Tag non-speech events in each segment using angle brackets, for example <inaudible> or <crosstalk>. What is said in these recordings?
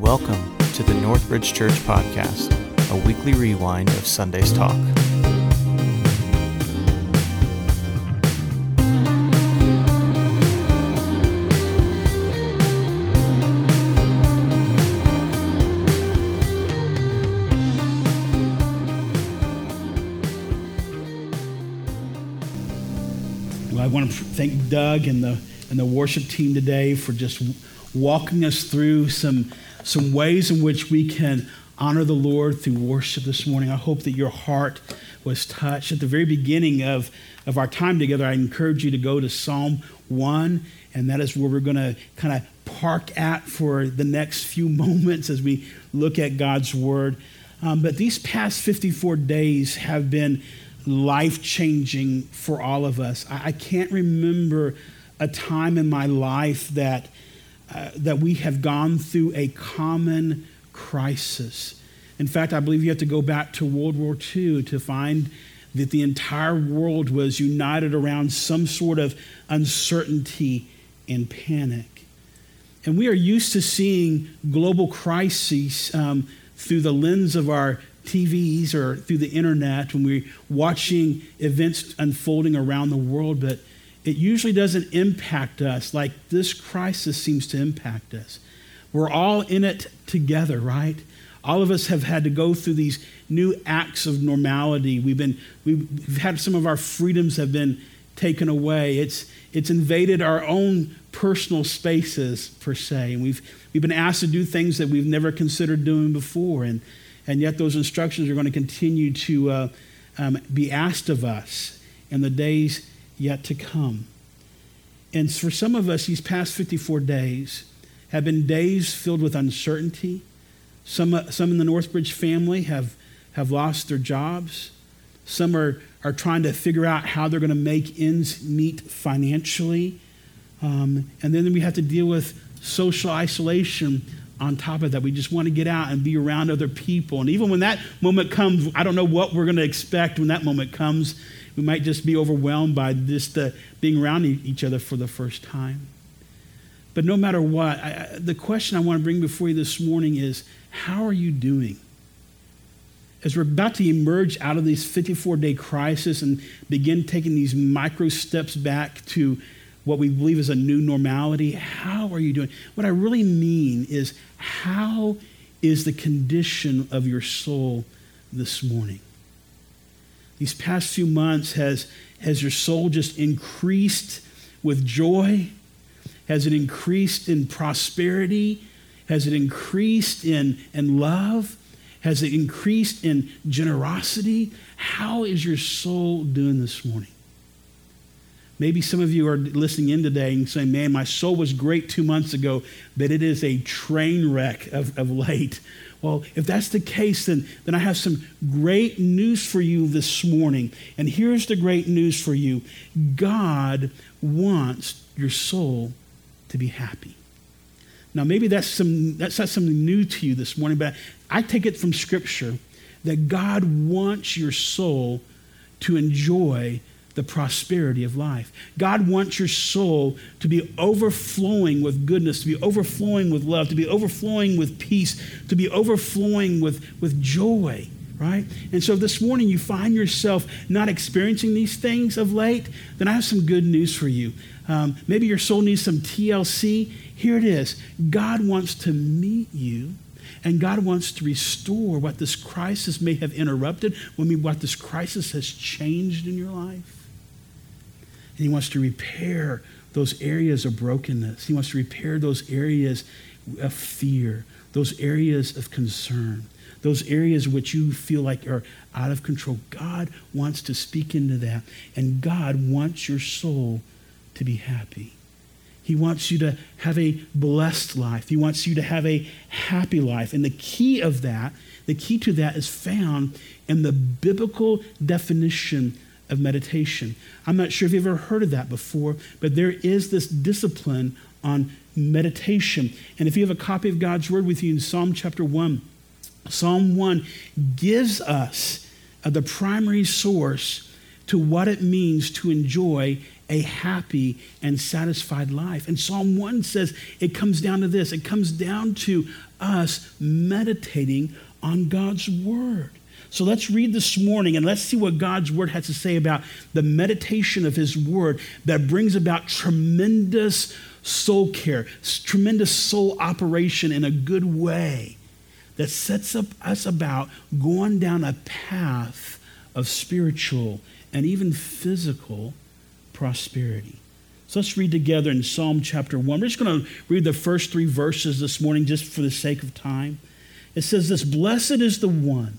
Welcome to the Northbridge Church Podcast, a weekly rewind of Sunday's talk. Well, I want to thank Doug and the and the worship team today for just walking us through some some ways in which we can honor the Lord through worship this morning. I hope that your heart was touched. At the very beginning of, of our time together, I encourage you to go to Psalm 1, and that is where we're going to kind of park at for the next few <laughs> moments as we look at God's Word. Um, but these past 54 days have been life changing for all of us. I, I, can't remember a time in my life that, uh, that we have gone through a common crisis. In fact, I believe you have to go back to World War II to find that the entire world was united around some sort of uncertainty and panic. And we are used to seeing global crises um, through the lens of our TVs or through the internet when we're watching events unfolding around the world, but it usually doesn't impact us like this crisis seems to impact us. We're all in it together, right? All of us have had to go through these new acts of normality. We've been we've had some of our freedoms have been taken away. It's it's invaded our own personal spaces per se, and we've we've been asked to do things that we've never considered doing before, and and yet those instructions are going to continue to uh, um, be asked of us in the days yet to come. And for some of us, these past 54 days have been days filled with uncertainty. Some, uh, some in the Northbridge family have, have lost their jobs. Some are, are trying to figure out how they're going to make ends meet financially. Um, and then we have to deal with social isolation on top of that. We just want to get out and be around other people. And even when that moment comes, I don't know what we're going to expect when that moment comes. We might just be overwhelmed by just uh, being around each other for the first time. But no matter what, I, the question I want to bring before you this morning is how are you doing? As we're about to emerge out of this 54 day crisis and begin taking these micro steps back to what we believe is a new normality. How are you doing? What I really mean is, how is the condition of your soul this morning? These past few months, has, has your soul just increased with joy? Has it increased in prosperity? Has it increased in, in love? Has it increased in generosity? How is your soul doing this morning? Maybe some of you are listening in today and saying, man, my soul was great two months ago, but it is a train wreck of, of late. Well, if that's the case, then, then I have some great news for you this morning. And here's the great news for you God wants your soul to be happy. Now, maybe that's, some, that's not something new to you this morning, but I take it from Scripture that God wants your soul to enjoy the prosperity of life. God wants your soul to be overflowing with goodness, to be overflowing with love, to be overflowing with peace, to be overflowing with, with joy, right? And so this morning you find yourself not experiencing these things of late, then I have some good news for you. Um, maybe your soul needs some TLC. Here it is God wants to meet you. And God wants to restore what this crisis may have interrupted, what this crisis has changed in your life. And He wants to repair those areas of brokenness. He wants to repair those areas of fear, those areas of concern, those areas which you feel like are out of control. God wants to speak into that. And God wants your soul to be happy. He wants you to have a blessed life. He wants you to have a happy life. And the key of that, the key to that is found in the biblical definition of meditation. I'm not sure if you've ever heard of that before, but there is this discipline on meditation. And if you have a copy of God's Word with you in Psalm chapter 1, Psalm 1 gives us uh, the primary source to what it means to enjoy a happy and satisfied life. And Psalm 1 says it comes down to this it comes down to us meditating on God's word. So let's read this morning and let's see what God's word has to say about the meditation of his word that brings about tremendous soul care, tremendous soul operation in a good way that sets up us about going down a path of spiritual and even physical prosperity. So let's read together in Psalm chapter 1. We're just going to read the first three verses this morning just for the sake of time. It says this Blessed is the one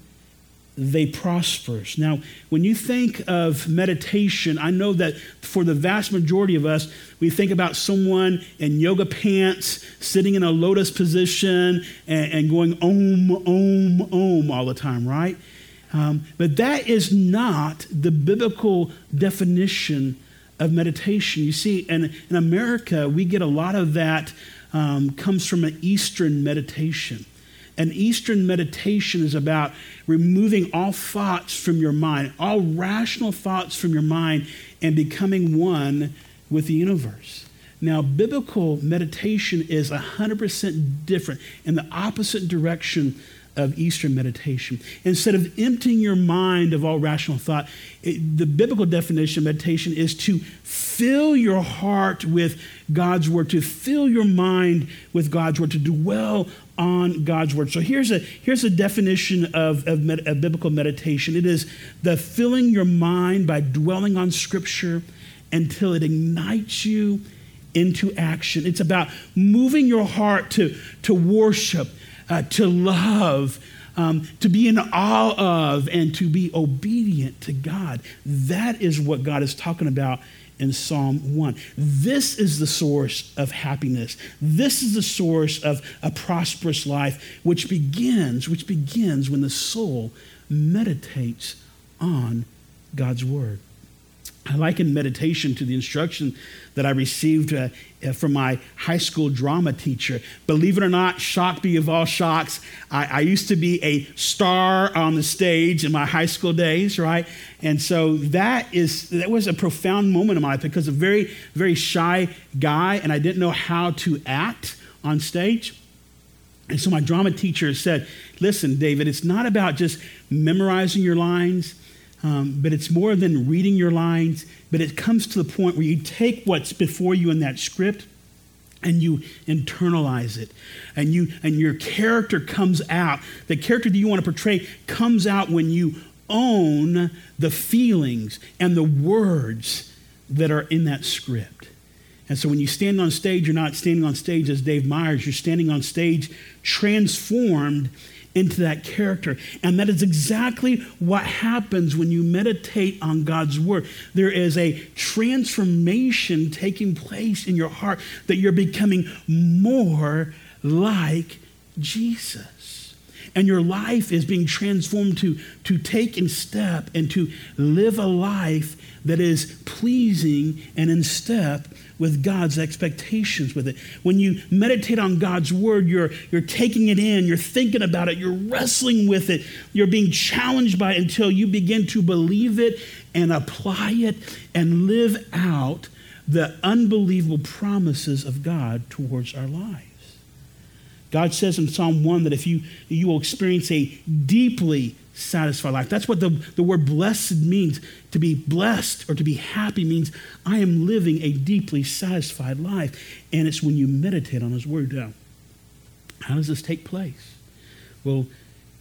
they prospers. Now, when you think of meditation, I know that for the vast majority of us, we think about someone in yoga pants, sitting in a lotus position, and, and going om, om, om all the time, right? Um, but that is not the biblical definition of meditation. You see, in, in America, we get a lot of that um, comes from an Eastern meditation. An Eastern meditation is about removing all thoughts from your mind, all rational thoughts from your mind, and becoming one with the universe. Now, biblical meditation is 100% different in the opposite direction of Eastern meditation. Instead of emptying your mind of all rational thought, it, the biblical definition of meditation is to fill your heart with God's word, to fill your mind with God's word, to dwell on God's word. So here's a, here's a definition of, of, med, of biblical meditation it is the filling your mind by dwelling on Scripture until it ignites you into action. It's about moving your heart to, to worship uh, to love, um, to be in awe of, and to be obedient to God. That is what God is talking about in Psalm 1. This is the source of happiness. This is the source of a prosperous life, which begins, which begins when the soul meditates on God's word. I liken meditation to the instruction that I received uh, uh, from my high school drama teacher. Believe it or not, shock me of all shocks, I, I, used to be a star on the stage in my high school days, right? And so that is that was a profound moment in my life because a very very shy guy, and I didn't know how to act on stage. And so my drama teacher said, "Listen, David, it's not about just memorizing your lines." Um, but it's more than reading your lines, but it comes to the point where you take what's before you in that script and you internalize it. And you and your character comes out. The character that you want to portray comes out when you own the feelings and the words that are in that script. And so when you stand on stage you're not standing on stage as dave myers. You're standing on stage transformed into that character. And that is exactly what happens when you meditate on God's word. There is a transformation taking place in your heart that you're becoming more like Jesus. And your life is being transformed to, to take in step and to live a life that is pleasing and in step with God's expectations with it. When you meditate on God's word, you're, you're taking it in, you're thinking about it, you're wrestling with it, you're being challenged by it until you begin to believe it and apply it and live out the unbelievable promises of God towards our lives. God says in Psalm 1 that if you, you will experience a deeply satisfied life. That's what the, the word blessed means. To be blessed or to be happy means I am living a deeply satisfied life. And it's when you meditate on His Word. Now, how does this take place? Well,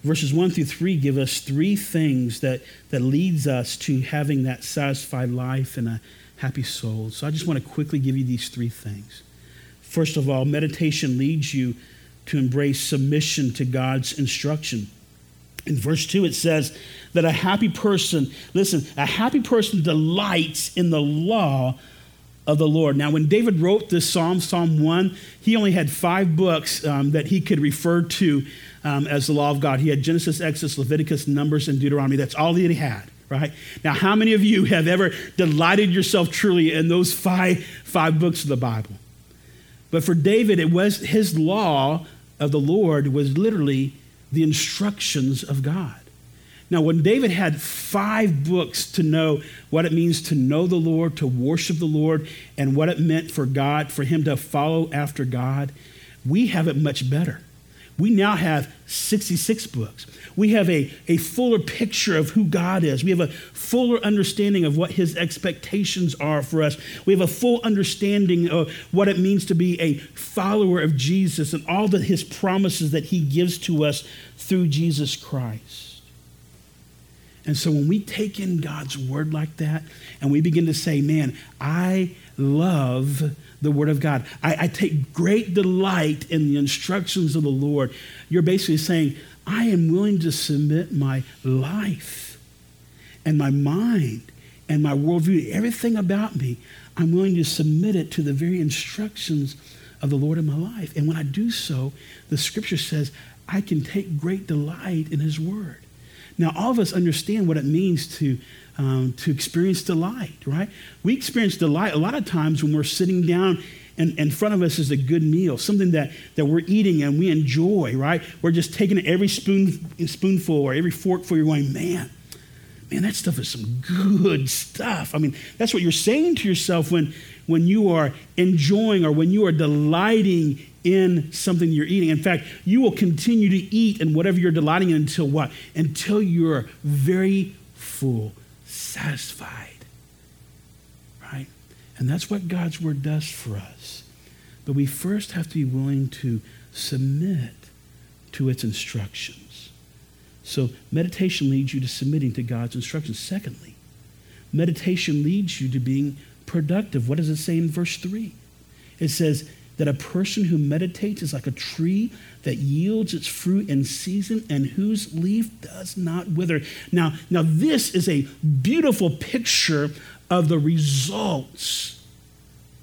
verses 1 through 3 give us three things that, that leads us to having that satisfied life and a happy soul. So I just want to quickly give you these three things. First of all, meditation leads you to embrace submission to God's instruction. In verse 2, it says that a happy person, listen, a happy person delights in the law of the Lord. Now, when David wrote this psalm, Psalm 1, he only had five books um, that he could refer to um, as the law of God. He had Genesis, Exodus, Leviticus, Numbers, and Deuteronomy. That's all that he had, right? Now, how many of you have ever delighted yourself truly in those five, five books of the Bible? But for David, it was his law of the Lord was literally the instructions of God. Now, when David had five books to know what it means to know the Lord, to worship the Lord, and what it meant for God, for him to follow after God, we have it much better. We now have 66 books. We have a, a fuller picture of who God is. We have a fuller understanding of what his expectations are for us. We have a full understanding of what it means to be a follower of Jesus and all that his promises that he gives to us through Jesus Christ. And so when we take in God's word like that and we begin to say, man, I love the word of God, I, I, take great delight in the instructions of the Lord, you're basically saying, I am willing to submit my life and my mind and my worldview, everything about me, I'm willing to submit it to the very instructions of the Lord in my life. And when I do so, the scripture says, I can take great delight in his word. Now, all of us understand what it means to, um, to experience delight, right? We experience delight a lot of times when we're sitting down and in front of us is a good meal, something that, that we're eating and we enjoy, right? We're just taking every spoon, spoonful or every forkful, you're going, man, man, that stuff is some good stuff. I mean, that's what you're saying to yourself when, when you are enjoying or when you are delighting in something you're eating. In fact, you will continue to eat in whatever you're delighting in until what? Until you're very full, satisfied. Right? And that's what God's word does for us. But we first have to be willing to submit to its instructions. So meditation leads you to submitting to God's instructions. Secondly, meditation leads you to being productive. What does it say in verse 3? It says, that a person who meditates is like a tree that yields its fruit in season and whose leaf does not wither. Now, now this is a beautiful picture of the results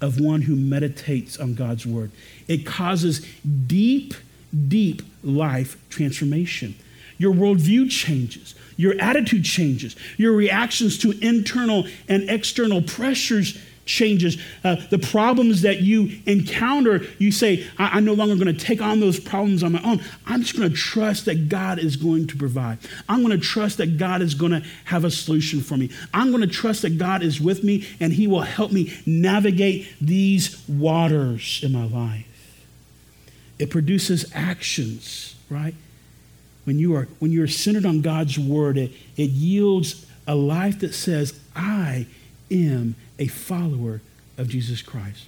of one who meditates on God's word. It causes deep, deep life transformation. Your worldview changes. Your attitude changes. Your reactions to internal and external pressures changes. Uh, the problems that you encounter, you say, I- am no longer going to take on those problems on my own. I'm just going to trust that God is going to provide. I'm going to trust that God is going to have a solution for me. I'm going to trust that God is with me and He will help me navigate these waters in my life. It produces actions, right? When you are, when you are centered on God's word, it, it yields a life that says, I am a follower of Jesus Christ.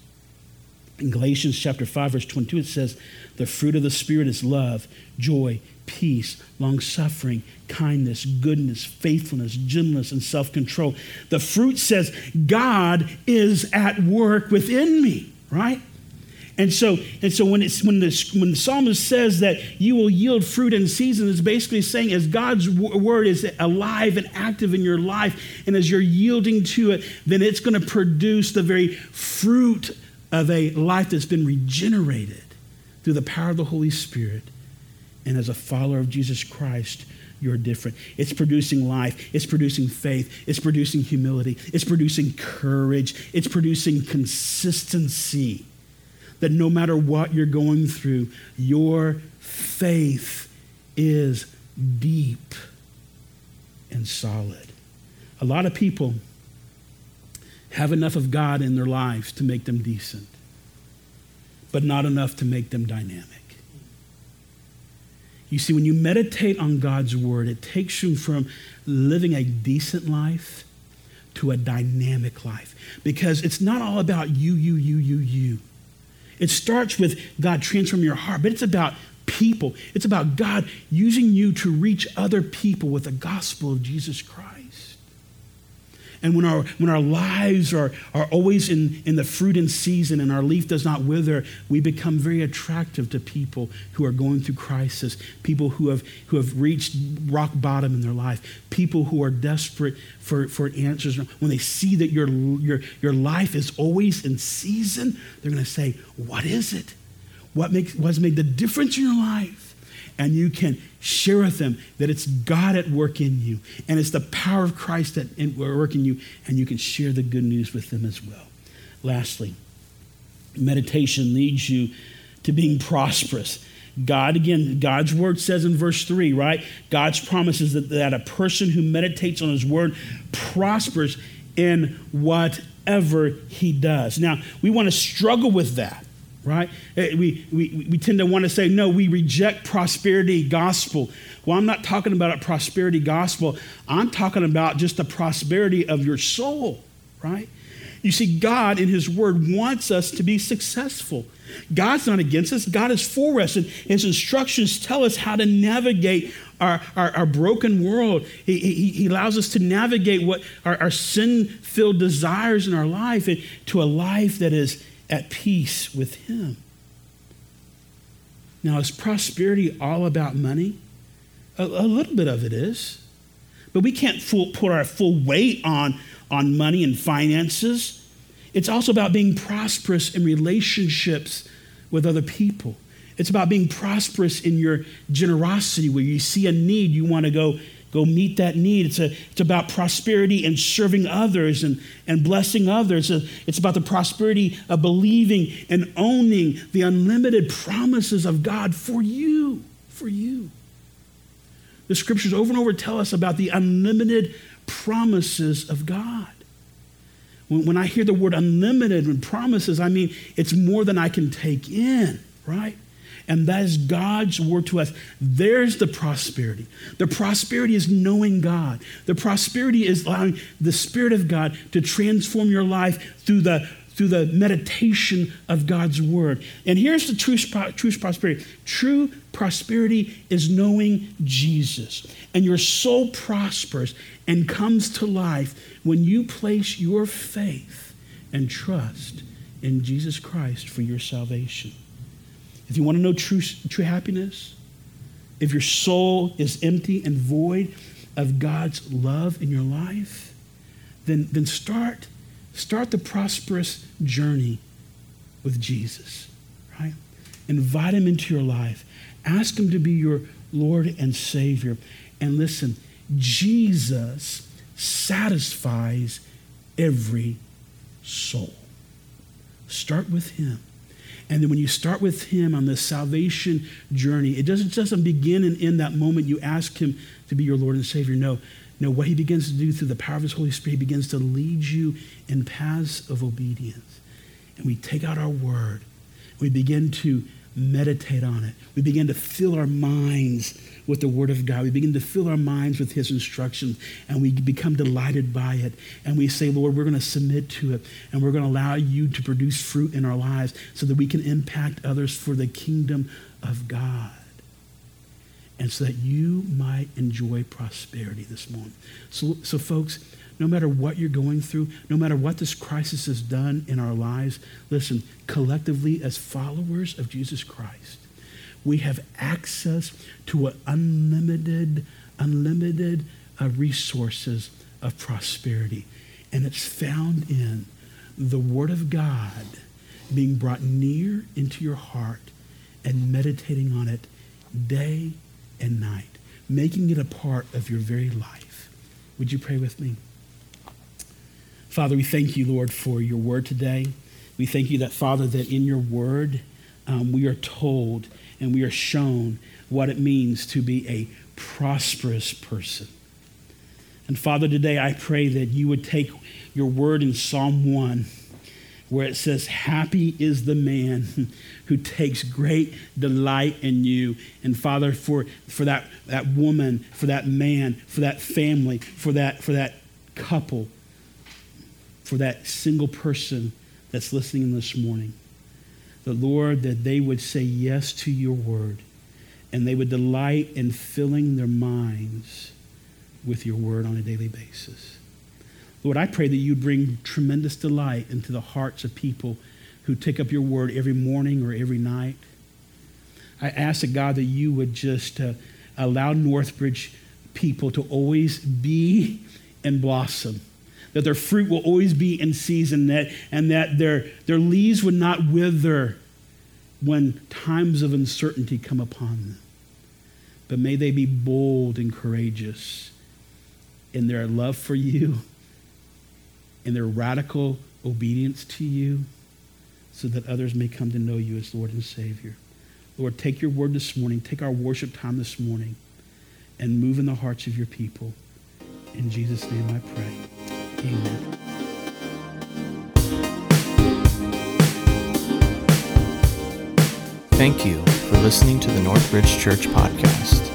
In Galatians chapter 5 verse 22 it says the fruit of the spirit is love, joy, peace, long-suffering, kindness, goodness, faithfulness, gentleness and self-control. The fruit says God is at work within me, right? And so, and so when, it's, when, the, when the psalmist says that you will yield fruit in season, it's basically saying as God's word is alive and active in your life, and as you're yielding to it, then it's going to produce the very fruit of a life that's been regenerated through the power of the Holy Spirit. And as a follower of Jesus Christ, you're different. It's producing life. It's producing faith. It's producing humility. It's producing courage. It's producing consistency that no matter what you're going through, your faith is deep and solid. A lot of people have enough of God in their lives to make them decent, but not enough to make them dynamic. You see, when you meditate on God's word, it takes you from living a decent life to a dynamic life because it's not all about you, you, you, you, you. It starts with God transforming your heart, but it's about people. It's about God using you to reach other people with the gospel of Jesus Christ. And when our, when our lives are, are always in, in the fruit and season and our leaf does not wither, we become very attractive to people who are going through crisis, people who have, who have reached rock bottom in their life, people who are desperate for, for answers. When they see that your, your, your life is always in season, they're going to say, What is it? What, makes, what has made the difference in your life? And you can share with them that it's God at work in you and it's the power of Christ at work in you, and you can share the good news with them as well. Lastly, meditation leads you to being prosperous. God, again, God's word says in verse 3, right? God's promises that, that a person who meditates on his word prospers in whatever he does. Now, we want to struggle with that right? Eh, we, we, we tend to want to say, no, we reject prosperity gospel. Well, I'm not talking about a prosperity gospel. I'm talking about just the prosperity of your soul, right? You see, God in His Word wants us to be successful. God's not against us, God is for us, and His instructions tell us how to navigate our, our, our broken world. He, he, he, allows us to navigate what our, our sin filled desires in our life to a life that is at peace with Him. Now, is prosperity all about money? A, a little bit of it is. But we can't full, put our full weight on, on money and finances. It's also about being prosperous in relationships with other people. It's about being prosperous in your generosity, where you see a need, you want to go Go meet that need. It's, a, it's about prosperity and serving others and, and blessing others. It's about the prosperity of believing and owning the unlimited promises of God for you. For you. The scriptures over and over tell us about the unlimited promises of God. When, when I hear the word unlimited and promises, I mean it's more than I can take in, right? And that is God's word to us. There's the prosperity. The prosperity is knowing God. The prosperity is allowing the Spirit of God to transform your life through the through the meditation of God's word. And here's the true, true prosperity. True prosperity is knowing Jesus. And your soul prospers and comes to life when you place your faith and trust in Jesus Christ for your salvation. If you want to know true, true happiness, if your soul is empty and void of God's love in your life, then, then start, start the prosperous journey with Jesus, right? Invite him into your life. Ask him to be your Lord and Savior. And listen, Jesus satisfies every soul. Start with him. And then when you start with Him on this salvation journey, it doesn't, doesn't begin and end that moment you ask Him to be your Lord and Savior. No, no, what He begins to do through the power of His Holy Spirit, He begins to lead you in paths of obedience. And we take out our word, we begin to meditate on it, we begin to fill our minds with the Word of God. We begin to fill our minds with His instruction and we become delighted by it. And we say, Lord, we're going to submit to it and we're going to allow you to produce fruit in our lives so that we can impact others for the kingdom of God. And so that you might enjoy prosperity this morning. So, so folks, no matter what you're going through, no matter what this crisis has done in our lives, listen, collectively, as followers of Jesus Christ, we have access to unlimited, unlimited uh, resources of prosperity. And it's found in the Word of God being brought near into your heart and meditating on it day and night, making it a part of your very life. Would you pray with me? Father, we thank you, Lord, for your word today. We thank you that, Father, that in your word um, we are told and we are shown what it means to be a prosperous person. And Father, today I pray that you would take your word in Psalm 1, where it says, Happy is the man <laughs> who takes great delight in you. And Father, for, for that, that woman, for that man, for that family, for that, for that couple, for that single person that's listening this morning the Lord, that they would say yes to your word and they would delight in filling their minds with your word on a daily basis. Lord, I pray that you'd bring tremendous delight into the hearts of people who take up your word every morning or every night. I ask that God that you would just uh, allow Northbridge people to always be and blossom, that their fruit will always be in season, that, and that their, their leaves would not wither when times of uncertainty come upon them. But may they be bold and courageous in their love for you, in their radical obedience to you, so that others may come to know you as Lord and Savior. Lord, take your word this morning, take our worship time this morning, and move in the hearts of your people. In Jesus' name I pray. Amen. Thank you for listening to the Northbridge Church podcast.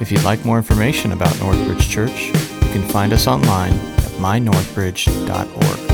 If you'd like more information about Northbridge Church, you can find us online at mynorthbridge.org.